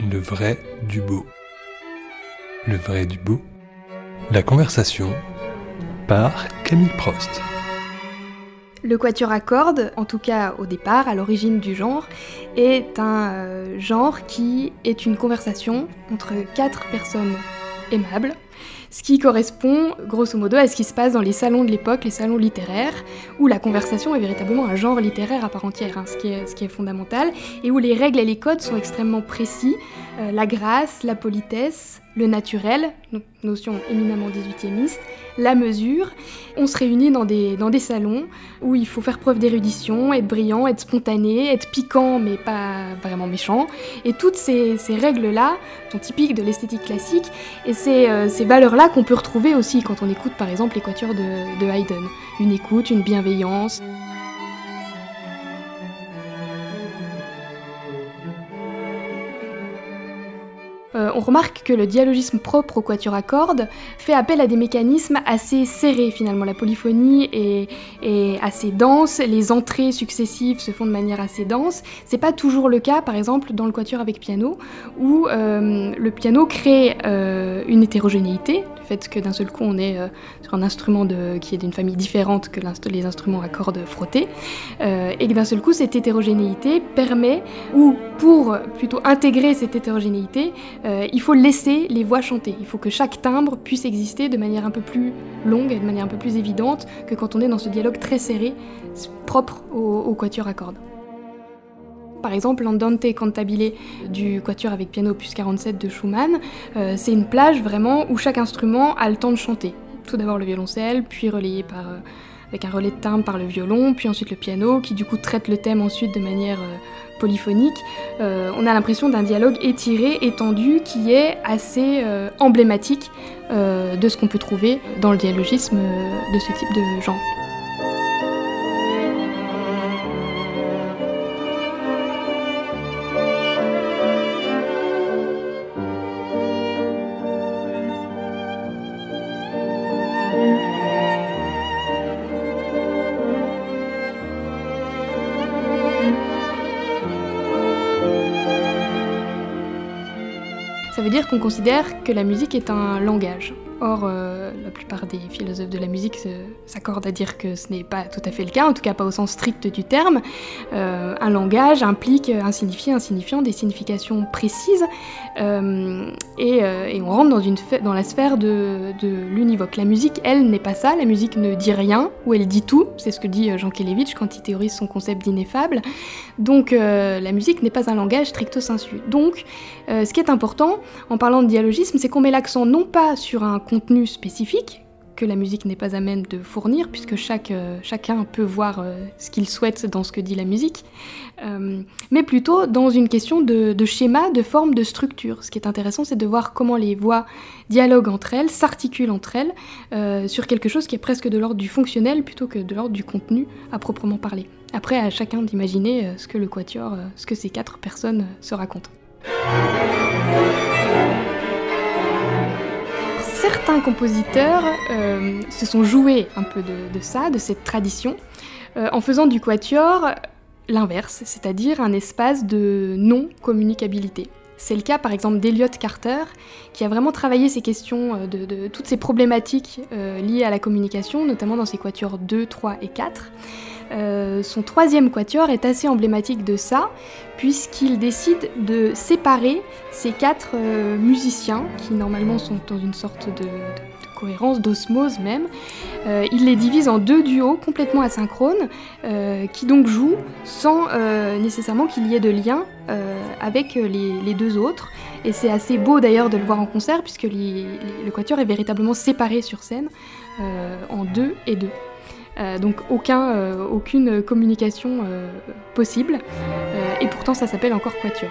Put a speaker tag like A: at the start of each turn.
A: le vrai du beau. Le vrai du beau. La conversation par Camille Prost.
B: Le quatuor à cordes, en tout cas au départ, à l'origine du genre, est un euh, genre qui est une conversation entre quatre personnes aimables, ce qui correspond grosso modo à ce qui se passe dans les salons de l'époque, les salons littéraires, où la conversation est véritablement un genre littéraire à part entière, hein, ce, qui est, fondamental, et où les règles et les codes sont extrêmement précis, euh, la grâce, la politesse, le naturel, notion éminemment 18e, la mesure. On se réunit dans des, salons où il faut faire preuve d'érudition, être brillant, être spontané, être piquant mais pas vraiment méchant. Et toutes ces, règles-là sont typiques de l'esthétique classique et c'est euh, valeurs-là qu'on peut retrouver aussi quand on écoute par exemple l'équateur de, de Haydn. Une écoute, une bienveillance. Euh, on remarque que le dialogisme propre au quatuor à cordes fait appel à des mécanismes assez serrés finalement. La polyphonie est, assez dense, les entrées successives se font de manière assez dense. C'est pas toujours le cas par exemple dans le quatuor avec piano où euh, le piano crée euh, une hétérogénéité, du fait que d'un seul coup on est sur un instrument qui est d'une famille différente que les instruments à cordes frottées et que d'un seul coup cette hétérogénéité permet ou pour plutôt intégrer cette hétérogénéité euh, il faut laisser les voix chanter. Il faut que chaque timbre puisse exister de manière un peu plus longue et de manière un peu plus évidente que quand on est dans ce dialogue très serré, propre au, au quatuor à cordes. Par exemple, l'Andante cantabile du quatuor avec piano opus 47 de Schumann, euh, c'est une plage vraiment où chaque instrument a le temps de chanter. Tout d'abord le violoncelle, puis relayé par, euh, avec un relais de timbre par le violon, puis ensuite le piano, qui du coup traite le thème ensuite de manière euh, polyphonique, euh, on a l'impression d'un dialogue étiré, étendu, qui est assez euh, emblématique de ce qu'on peut trouver dans le dialogisme de ce type de genre. Ça veut dire qu'on considère que la musique est un langage. Or, euh, la plupart des philosophes de la musique s'accordent à dire que ce n'est pas tout à fait le cas, en tout cas pas au sens strict du terme. Euh, un langage implique un signifié, un signifiant, des significations précises, euh, et, on rentre dans la sphère de, de l'univoque. La musique, elle, n'est pas ça, la musique ne dit rien, ou elle dit tout, c'est ce que dit Jean Kelevitch quand il théorise son concept d'ineffable. Donc la musique n'est pas un langage stricto sensu. Donc, ce qui est important en parlant de dialogisme, c'est qu'on met l'accent non pas sur un contenu spécifique que la musique n'est pas à même de fournir, puisque chaque, euh, chacun peut voir euh, ce qu'il souhaite dans ce que dit la musique, euh, mais plutôt dans une question de, de, schéma, de forme, de structure. Ce qui est intéressant, c'est de voir comment les voix dialoguent entre elles, s'articulent entre elles, sur quelque chose qui est presque de l'ordre du fonctionnel plutôt que de l'ordre du contenu à proprement parler. Après, à chacun d'imaginer ce que le quatuor, ce que ces quatre personnes se racontent. Certains compositeurs euh, se sont joués un peu de, ça, de cette tradition, euh, en faisant du quatuor l'inverse, c'est-à-dire un espace de non-communicabilité. C'est le cas par exemple d'Eliot Carter, qui a vraiment travaillé ces questions, de, de toutes ces problématiques euh, liées à la communication, notamment dans ses quatuors 2, 3 et 4. Euh, son troisième quatuor est assez emblématique de ça, puisqu'il décide de séparer ces quatre euh, musiciens, qui normalement sont dans une sorte de, cohérence, d'osmose même. Euh, il les divise en deux duos complètement asynchrones, qui donc jouent sans nécessairement qu'il y ait de lien avec les, deux autres. Et c'est assez beau d'ailleurs de le voir en concert, puisque le quatuor est véritablement séparé sur scène en deux et deux. Euh, donc euh, aucune communication euh, possible, et pourtant ça s'appelle encore quatuor.